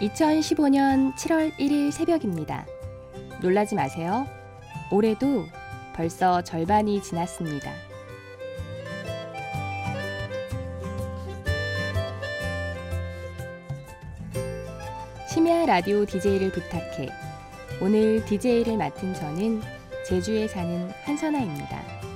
2015년 7월 1일 새벽입니다. 놀라지 마세요. 올해도 벌써 절반이 지났습니다. 심야 라디오 DJ를 부탁해. 오늘 DJ를 맡은 저는 제주에 사는 한선아입니다.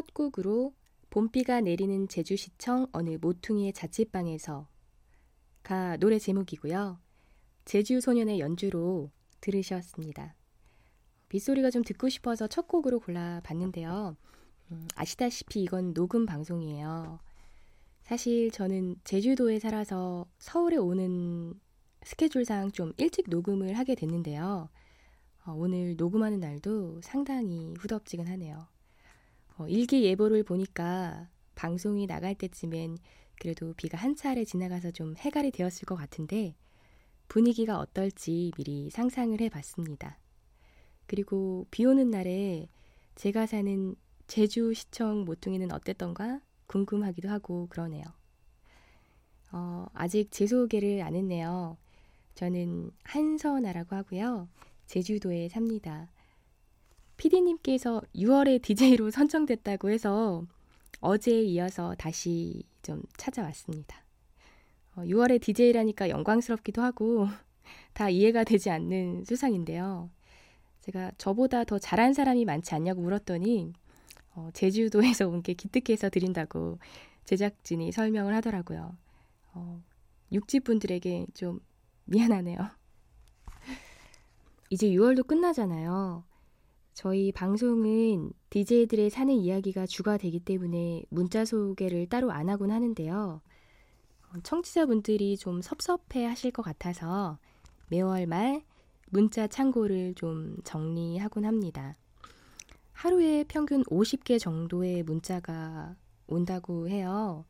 첫 곡으로 봄비가 내리는 제주시청 어느 모퉁이의 자취방에서 가 노래 제목이고요. 제주 소년의 연주로 들으셨습니다. 빗소리가 좀 듣고 싶어서 첫 곡으로 골라봤는데요. 음, 아시다시피 이건 녹음 방송이에요. 사실 저는 제주도에 살아서 서울에 오는 스케줄상 좀 일찍 녹음을 하게 됐는데요. 어, 오늘 녹음하는 날도 상당히 후덥지근하네요. 어, 일기 예보를 보니까 방송이 나갈 때쯤엔 그래도 비가 한 차례 지나가서 좀 해갈이 되었을 것 같은데 분위기가 어떨지 미리 상상을 해 봤습니다. 그리고 비 오는 날에 제가 사는 제주 시청 모퉁이는 어땠던가 궁금하기도 하고 그러네요. 어, 아직 제 소개를 안 했네요. 저는 한선아라고 하고요. 제주도에 삽니다. PD님께서 6월에 DJ로 선정됐다고 해서 어제에 이어서 다시 좀 찾아왔습니다. 어, 6월에 DJ라니까 영광스럽기도 하고 다 이해가 되지 않는 수상인데요. 제가 저보다 더 잘한 사람이 많지 않냐고 물었더니 어, 제주도에서 온 게 기특해서 드린다고 제작진이 설명을 하더라고요. 어, 육지 분들에게 좀 미안하네요. 이제 6월도 끝나잖아요. 저희 방송은 DJ들의 사는 이야기가 주가 되기 때문에 문자 소개를 따로 안 하곤 하는데요. 청취자분들이 좀 섭섭해 하실 것 같아서 매월 말 문자 창고를 좀 정리하곤 합니다. 하루에 평균 50개 정도의 문자가 온다고 해요.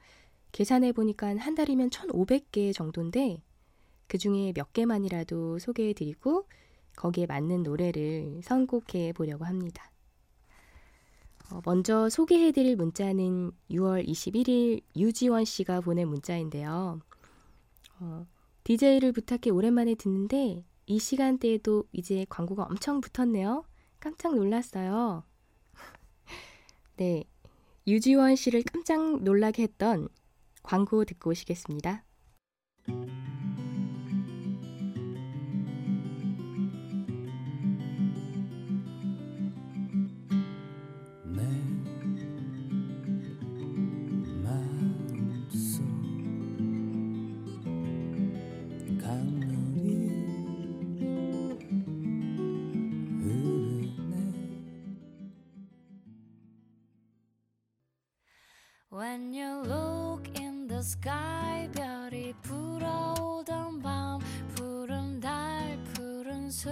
계산해 보니까 한 달이면 1,500개 정도인데 그 중에 몇 개만이라도 소개해 드리고 거기에 맞는 노래를 선곡해 보려고 합니다. 어, 먼저 소개해드릴 문자는 6월 21일 유지원 씨가 보낸 문자인데요. 어, DJ를 부탁해 오랜만에 듣는데 이 시간대에도 이제 광고가 엄청 붙었네요. 깜짝 놀랐어요. 네. 유지원 씨를 깜짝 놀라게 했던 광고 듣고 오시겠습니다. Sky 별이 불어오던 밤 푸른 달 푸른 숲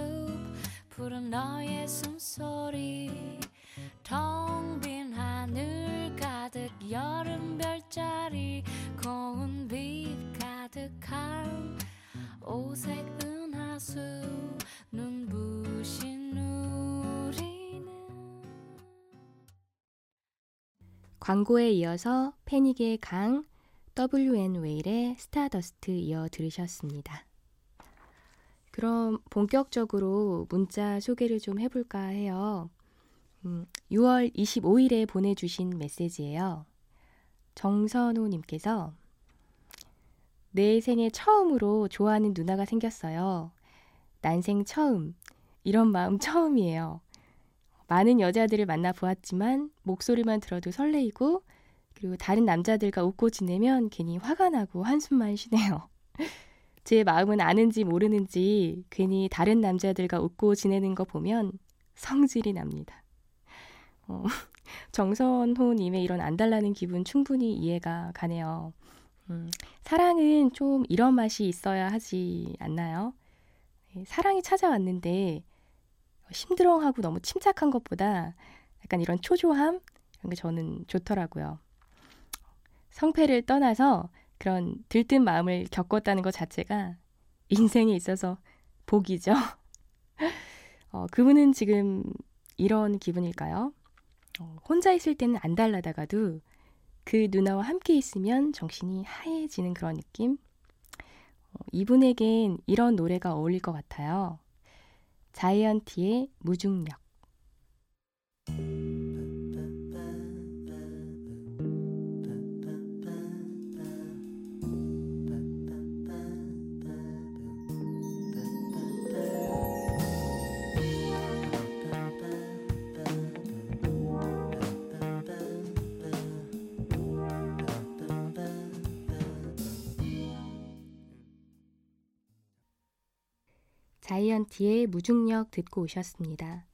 푸른 너의 숨소리. 텅 빈 하늘 가득 여름 별자리 고운 빛 가득한 오색 은하수 눈부신 광고에 이어서 패닉의 강, WN 웨일의 스타더스트 이어 들으셨습니다. 그럼 본격적으로 문자 소개를 좀 해볼까 해요. 음, 6월 25일에 보내주신 메시지예요. 정선우님께서 내 생애 처음으로 좋아하는 누나가 생겼어요. 난생 처음. 이런 마음 처음이에요. 많은 여자들을 만나 보았지만 목소리만 들어도 설레이고 그리고 다른 남자들과 웃고 지내면 괜히 화가 나고 한숨만 쉬네요. 제 마음은 아는지 모르는지 괜히 다른 남자들과 웃고 지내는 거 보면 성질이 납니다. 어, 정선호님의 이런 안달나는 기분 충분히 이해가 가네요. 음, 사랑은 좀 이런 맛이 있어야 하지 않나요? 네, 사랑이 찾아왔는데 심드렁하고 너무 침착한 것보다 약간 이런 초조함 이런 게 저는 좋더라고요. 성패를 떠나서 그런 들뜬 마음을 겪었다는 것 자체가 인생에 있어서 복이죠. 어, 그분은 지금 이런 기분일까요? 어, 혼자 있을 때는 안달나다가도 그 누나와 함께 있으면 정신이 하얘지는 그런 느낌? 어, 이분에겐 이런 노래가 어울릴 것 같아요. 자이언티의 무중력. 자이언티의 무중력 듣고 오셨습니다.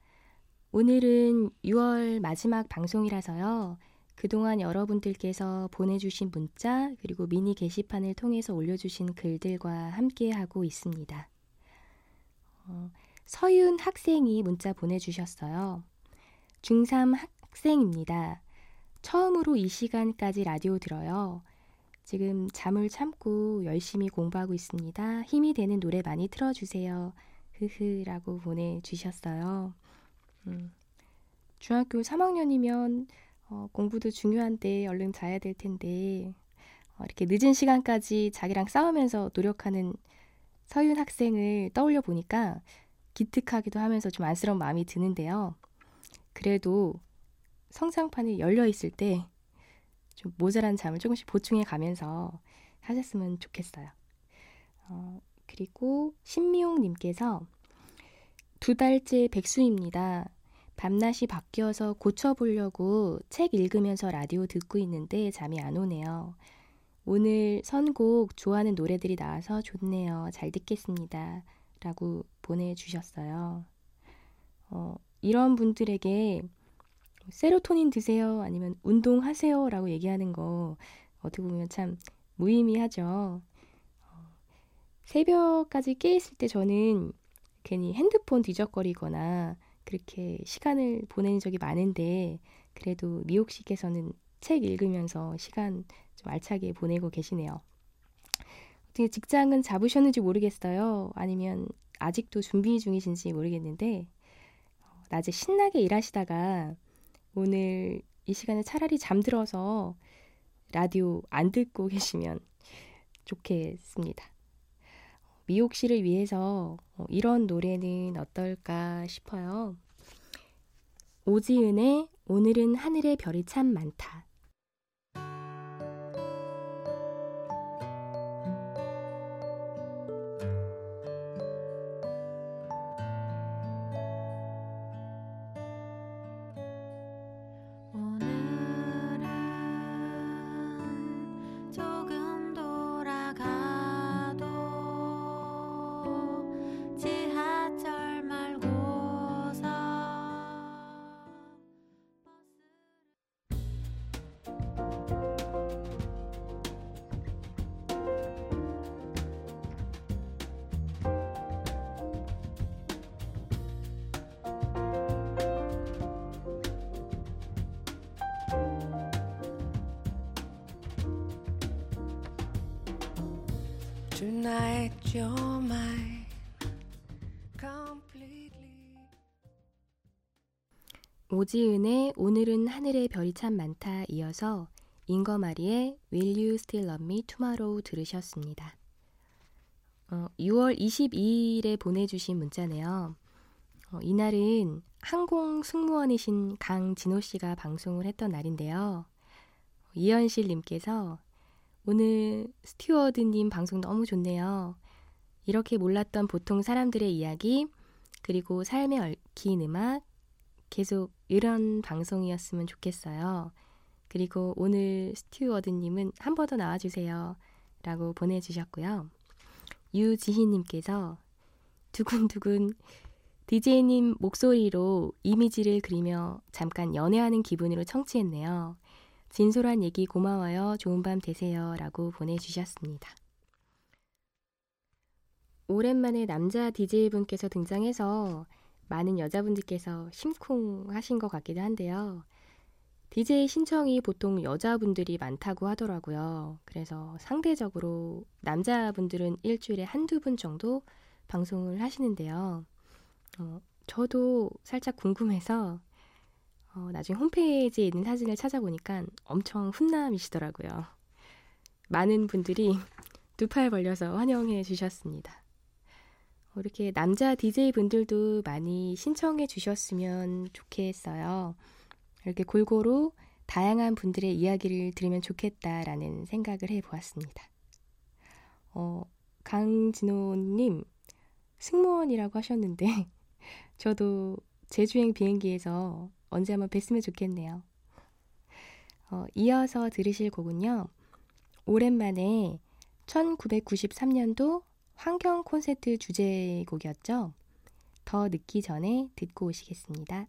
오늘은 6월 마지막 방송이라서요. 그동안 여러분들께서 보내주신 문자 그리고 미니 게시판을 통해서 올려주신 글들과 함께하고 있습니다. 어, 서윤 학생이 문자 보내주셨어요. 중3 학생입니다. 처음으로 이 시간까지 라디오 들어요. 지금 잠을 참고 열심히 공부하고 있습니다. 힘이 되는 노래 많이 틀어주세요. 흐흐라고 보내주셨어요. 음, 중학교 3학년이면 어, 공부도 중요한데 얼른 자야 될 텐데 어, 이렇게 늦은 시간까지 자기랑 싸우면서 노력하는 서윤 학생을 떠올려 보니까 기특하기도 하면서 좀 안쓰러운 마음이 드는데요. 그래도 성장판이 열려 있을 때 좀 모자란 잠을 조금씩 보충해 가면서 하셨으면 좋겠어요. 어, 그리고 신미용님께서 두 달째 백수입니다. 밤낮이 바뀌어서 고쳐보려고 책 읽으면서 라디오 듣고 있는데 잠이 안 오네요. 오늘 선곡 좋아하는 노래들이 나와서 좋네요. 잘 듣겠습니다. 라고 보내주셨어요. 어, 이런 분들에게 세로토닌 드세요 아니면 운동하세요 라고 얘기하는 거 어떻게 보면 참 무의미하죠. 어, 새벽까지 깨 있을 때 저는 괜히 핸드폰 뒤적거리거나 그렇게 시간을 보내는 적이 많은데 그래도 미옥 씨께서는 책 읽으면서 시간 좀 알차게 보내고 계시네요. 어떻게 직장은 잡으셨는지 모르겠어요. 아니면 아직도 준비 중이신지 모르겠는데 어, 낮에 신나게 일하시다가 오늘 이 시간에 차라리 잠들어서 라디오 안 듣고 계시면 좋겠습니다. 미옥 씨를 위해서 어, 이런 노래는 어떨까 싶어요. 오지은의 오늘은 하늘의 별이 참 많다. 오지은의 오늘은 하늘의 별이 참 많다 이어서 잉거마리의 Will You Still Love Me Tomorrow 들으셨습니다. 어, 6월 22일에 보내주신 문자네요. 어, 이날은 항공 승무원이신 강진호 씨가 방송을 했던 날인데요. 이현실 님께서 오늘 스튜어드님 방송 너무 좋네요. 이렇게 몰랐던 보통 사람들의 이야기, 그리고 삶에 얽힌 음악, 계속 이런 방송이었으면 좋겠어요. 그리고 오늘 스튜어드님은 한 번 더 나와주세요. 라고 보내주셨고요. 유지희님께서 두근두근 DJ님 목소리로 이미지를 그리며 잠깐 연애하는 기분으로 청취했네요. 진솔한 얘기 고마워요. 좋은 밤 되세요. 라고 보내주셨습니다. 오랜만에 남자 DJ분께서 등장해서 많은 여자분들께서 심쿵 하신 것 같기도 한데요. DJ 신청이 보통 여자분들이 많다고 하더라고요. 그래서 상대적으로 남자분들은 일주일에 한두 분 정도 방송을 하시는데요. 어, 저도 살짝 궁금해서 어, 나중에 홈페이지에 있는 사진을 찾아보니까 엄청 훈남이시더라고요. 많은 분들이 두 팔 벌려서 환영해 주셨습니다. 어, 이렇게 남자 DJ 분들도 많이 신청해 주셨으면 좋겠어요. 이렇게 골고루 다양한 분들의 이야기를 들으면 좋겠다라는 생각을 해 보았습니다. 어, 강진호님, 승무원이라고 하셨는데, 저도 제주행 비행기에서 언제 한번 뵀으면 좋겠네요. 어, 이어서 들으실 곡은요. 오랜만에 1993년도 환경 콘서트 주제곡이었죠. 더 늦기 전에 듣고 오시겠습니다.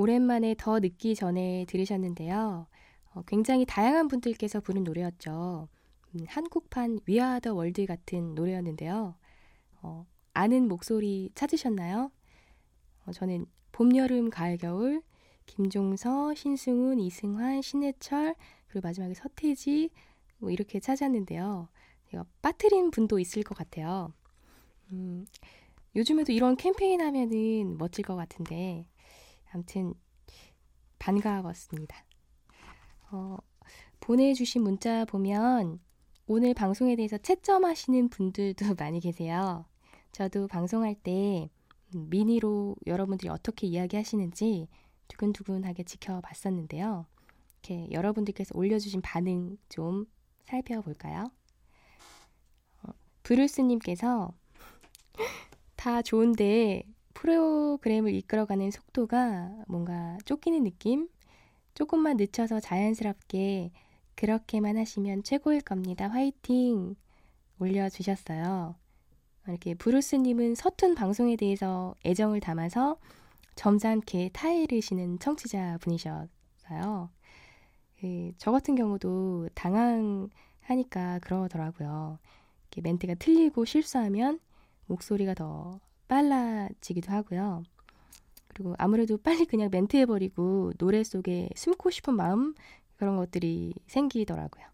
오랜만에 더 늦기 전에 들으셨는데요. 어, 굉장히 다양한 분들께서 부른 노래였죠. 음, 한국판 위아더 월드 같은 노래였는데요. 어, 아는 목소리 찾으셨나요? 어, 저는 봄, 여름, 가을, 겨울, 김종서, 신승훈, 이승환, 신해철, 그리고 마지막에 서태지 뭐 이렇게 찾았는데요. 제가 빠트린 분도 있을 것 같아요. 음, 요즘에도 이런 캠페인 하면은 멋질 것 같은데 아무튼 반가웠습니다. 어, 보내주신 문자 보면 오늘 방송에 대해서 채점하시는 분들도 많이 계세요. 저도 방송할 때 미니로 여러분들이 어떻게 이야기하시는지 두근두근하게 지켜봤었는데요. 이렇게 여러분들께서 올려주신 반응 좀 살펴볼까요? 어, 브루스님께서 다 좋은데 프로그램을 이끌어가는 속도가 뭔가 쫓기는 느낌? 조금만 늦춰서 자연스럽게 그렇게만 하시면 최고일 겁니다. 화이팅! 올려주셨어요. 이렇게 브루스님은 서툰 방송에 대해서 애정을 담아서 점잖게 타이르시는 청취자 분이셨어요. 그, 저 같은 경우도 당황하니까 그러더라고요. 멘트가 틀리고 실수하면 목소리가 더 빨라지기도 하고요. 그리고 아무래도 빨리 그냥 멘트해버리고 노래 속에 숨고 싶은 마음 그런 것들이 생기더라고요.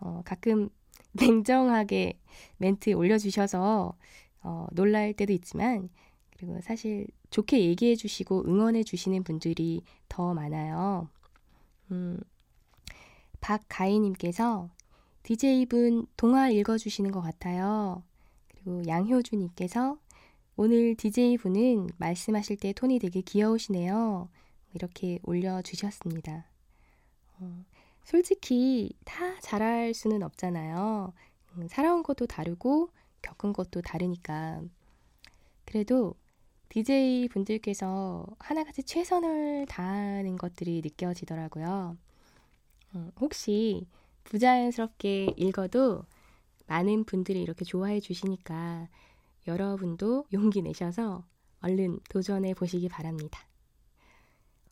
어, 가끔 냉정하게 멘트 올려주셔서 어, 놀랄 때도 있지만 그리고 사실 좋게 얘기해 주시고 응원해 주시는 분들이 더 많아요. 음, 박가희님께서 DJ분 동화 읽어주시는 것 같아요. 그리고 양효주님께서 오늘 DJ분은 말씀하실 때 톤이 되게 귀여우시네요. 이렇게 올려주셨습니다. 어, 솔직히 다 잘할 수는 없잖아요. 음, 살아온 것도 다르고 겪은 것도 다르니까. 그래도 DJ 분들께서 하나같이 최선을 다하는 것들이 느껴지더라고요. 음, 혹시 부자연스럽게 읽어도 많은 분들이 이렇게 좋아해 주시니까 여러분도 용기 내셔서 얼른 도전해 보시기 바랍니다.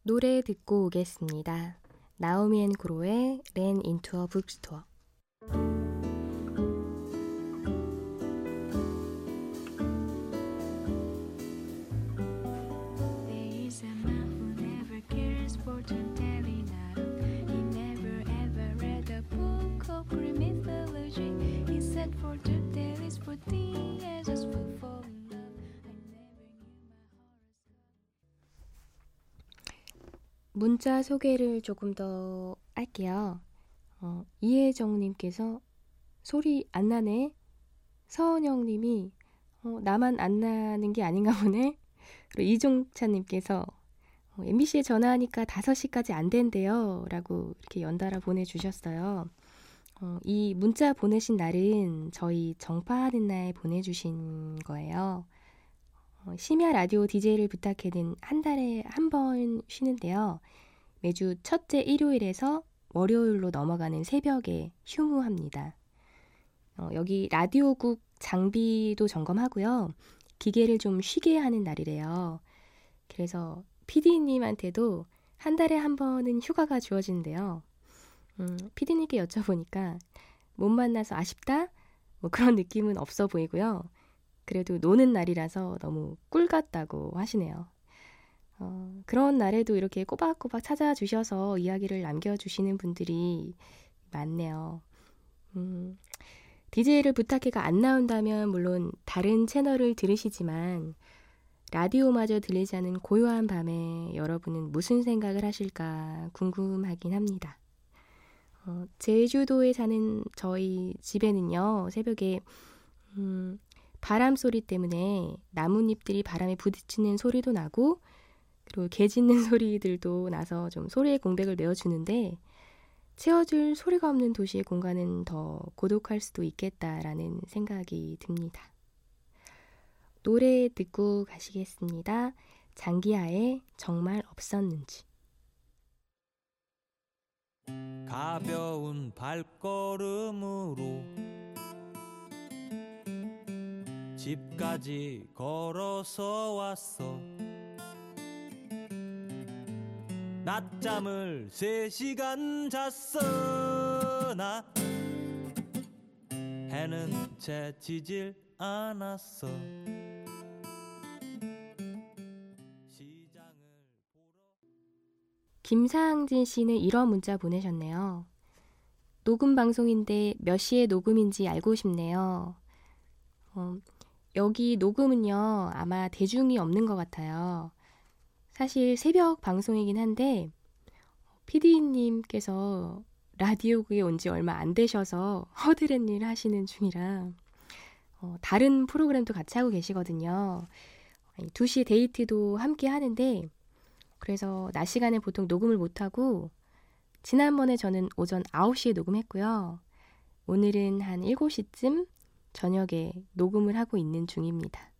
노래 듣고 오겠습니다. Naomi & Goro의 Ran Into a Bookstore 문자 소개를 조금 더 할게요. 어, 이혜정님께서 소리 안 나네. 서은영님이 어, 나만 안 나는 게 아닌가 보네. 그리고 이종찬님께서 어, MBC에 전화하니까 5시까지 안 된대요. 라고 이렇게 연달아 보내주셨어요. 어, 이 문자 보내신 날은 저희 정파하는 날 보내주신 거예요. 어, 심야 라디오 DJ를 부탁해는 한 달에 한 번 쉬는데요. 매주 첫째 일요일에서 월요일로 넘어가는 새벽에 휴무합니다. 어, 여기 라디오국 장비도 점검하고요. 기계를 좀 쉬게 하는 날이래요. 그래서 PD님한테도 한 달에 한 번은 휴가가 주어진대요. 음, PD님께 여쭤보니까 못 만나서 아쉽다? 뭐 그런 느낌은 없어 보이고요. 그래도 노는 날이라서 너무 꿀 같다고 하시네요. 어, 그런 날에도 이렇게 꼬박꼬박 찾아주셔서 이야기를 남겨주시는 분들이 많네요. 음, DJ를 부탁해가 안 나온다면 물론 다른 채널을 들으시지만 라디오마저 들리지 않은 고요한 밤에 여러분은 무슨 생각을 하실까 궁금하긴 합니다. 어, 제주도에 사는 저희 집에는요, 새벽에, 음, 바람 소리 때문에 나뭇잎들이 바람에 부딪히는 소리도 나고, 그리고 개 짖는 소리들도 나서 좀 소리의 공백을 메워주는데, 채워줄 소리가 없는 도시의 공간은 더 고독할 수도 있겠다라는 생각이 듭니다. 노래 듣고 가시겠습니다. 장기하의 정말 없었는지. 가벼운 발걸음으로 집까지 걸어서 왔어. 낮잠을 세 시간 잤어 나 해는 채 지질 않았어 김상진 씨는 이런 문자 보내셨네요. 녹음 방송인데 몇 시에 녹음인지 알고 싶네요. 어, 여기 녹음은요, 아마 대중이 없는 것 같아요. 사실 새벽 방송이긴 한데, PD님께서 라디오국에 온 지 얼마 안 되셔서 허드렛 일 하시는 중이라, 어, 다른 프로그램도 같이 하고 계시거든요. 2시 데이트도 함께 하는데, 그래서 낮 시간에 보통 녹음을 못하고 지난번에 저는 오전 9시에 녹음했고요. 오늘은 한 7시쯤 저녁에 녹음을 하고 있는 중입니다.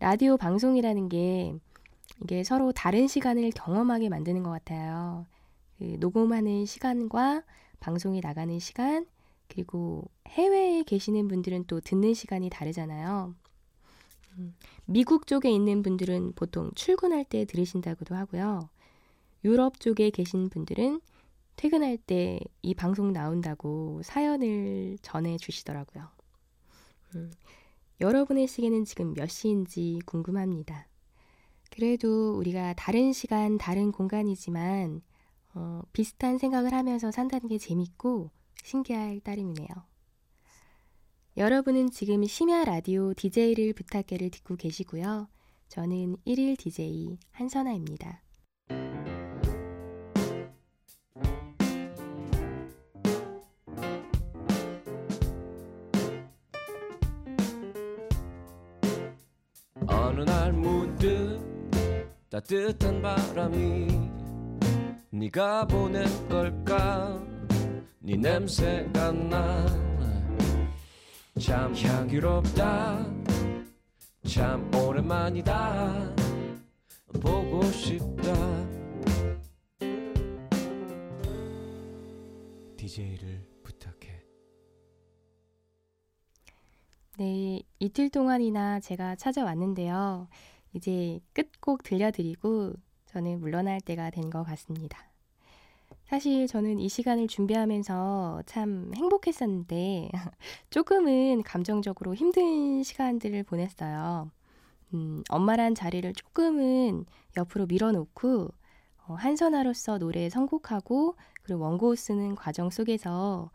라디오 방송이라는 게 이게 서로 다른 시간을 경험하게 만드는 것 같아요. 그 녹음하는 시간과 방송이 나가는 시간, 그리고 해외에 계시는 분들은 또 듣는 시간이 다르잖아요. 음, 미국 쪽에 있는 분들은 보통 출근할 때 들으신다고도 하고요. 유럽 쪽에 계신 분들은 퇴근할 때 이 방송 나온다고 사연을 전해 주시더라고요. 음, 여러분의 시계는 지금 몇 시인지 궁금합니다. 그래도 우리가 다른 시간, 다른 공간이지만 어, 비슷한 생각을 하면서 산다는 게 재밌고 신기할 따름이네요. 여러분은 지금 심야 라디오 DJ를 부탁해를 듣고 계시고요. 저는 1일 DJ 한선아입니다. 어느 날 문득 따뜻한 바람이 네가 보낸 걸까 네 냄새가 나 참 향기롭다 참 오랜만이다 보고 싶다 DJ를 부탁해 네, 이틀 동안이나 제가 찾아왔는데요. 이제 끝곡 들려드리고 저는 물러날 때가 된 것 같습니다. 사실 저는 이 시간을 준비하면서 참 행복했었는데 조금은 감정적으로 힘든 시간들을 보냈어요. 음, 엄마란 자리를 조금은 옆으로 밀어놓고 어, 한선아로서 노래 선곡하고 그리고 원고 쓰는 과정 속에서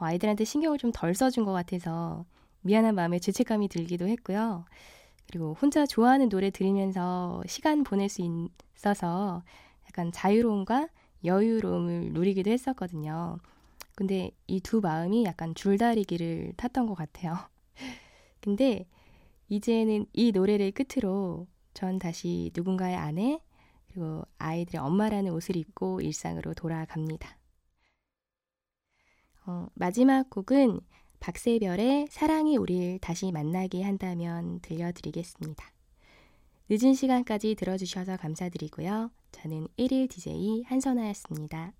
어, 아이들한테 신경을 좀 덜 써준 것 같아서 미안한 마음에 죄책감이 들기도 했고요. 그리고 혼자 좋아하는 노래 들으면서 시간 보낼 수 있어서 약간 자유로움과 여유로움을 누리기도 했었거든요. 근데 이 두 마음이 약간 줄다리기를 탔던 것 같아요. 근데 이제는 이 노래를 끝으로 전 다시 누군가의 아내, 그리고 아이들의 엄마라는 옷을 입고 일상으로 돌아갑니다. 어, 마지막 곡은 박세별의 사랑이 우리를 다시 만나게 한다면 들려드리겠습니다. 늦은 시간까지 들어주셔서 감사드리고요. 저는 1일 DJ 한선아였습니다.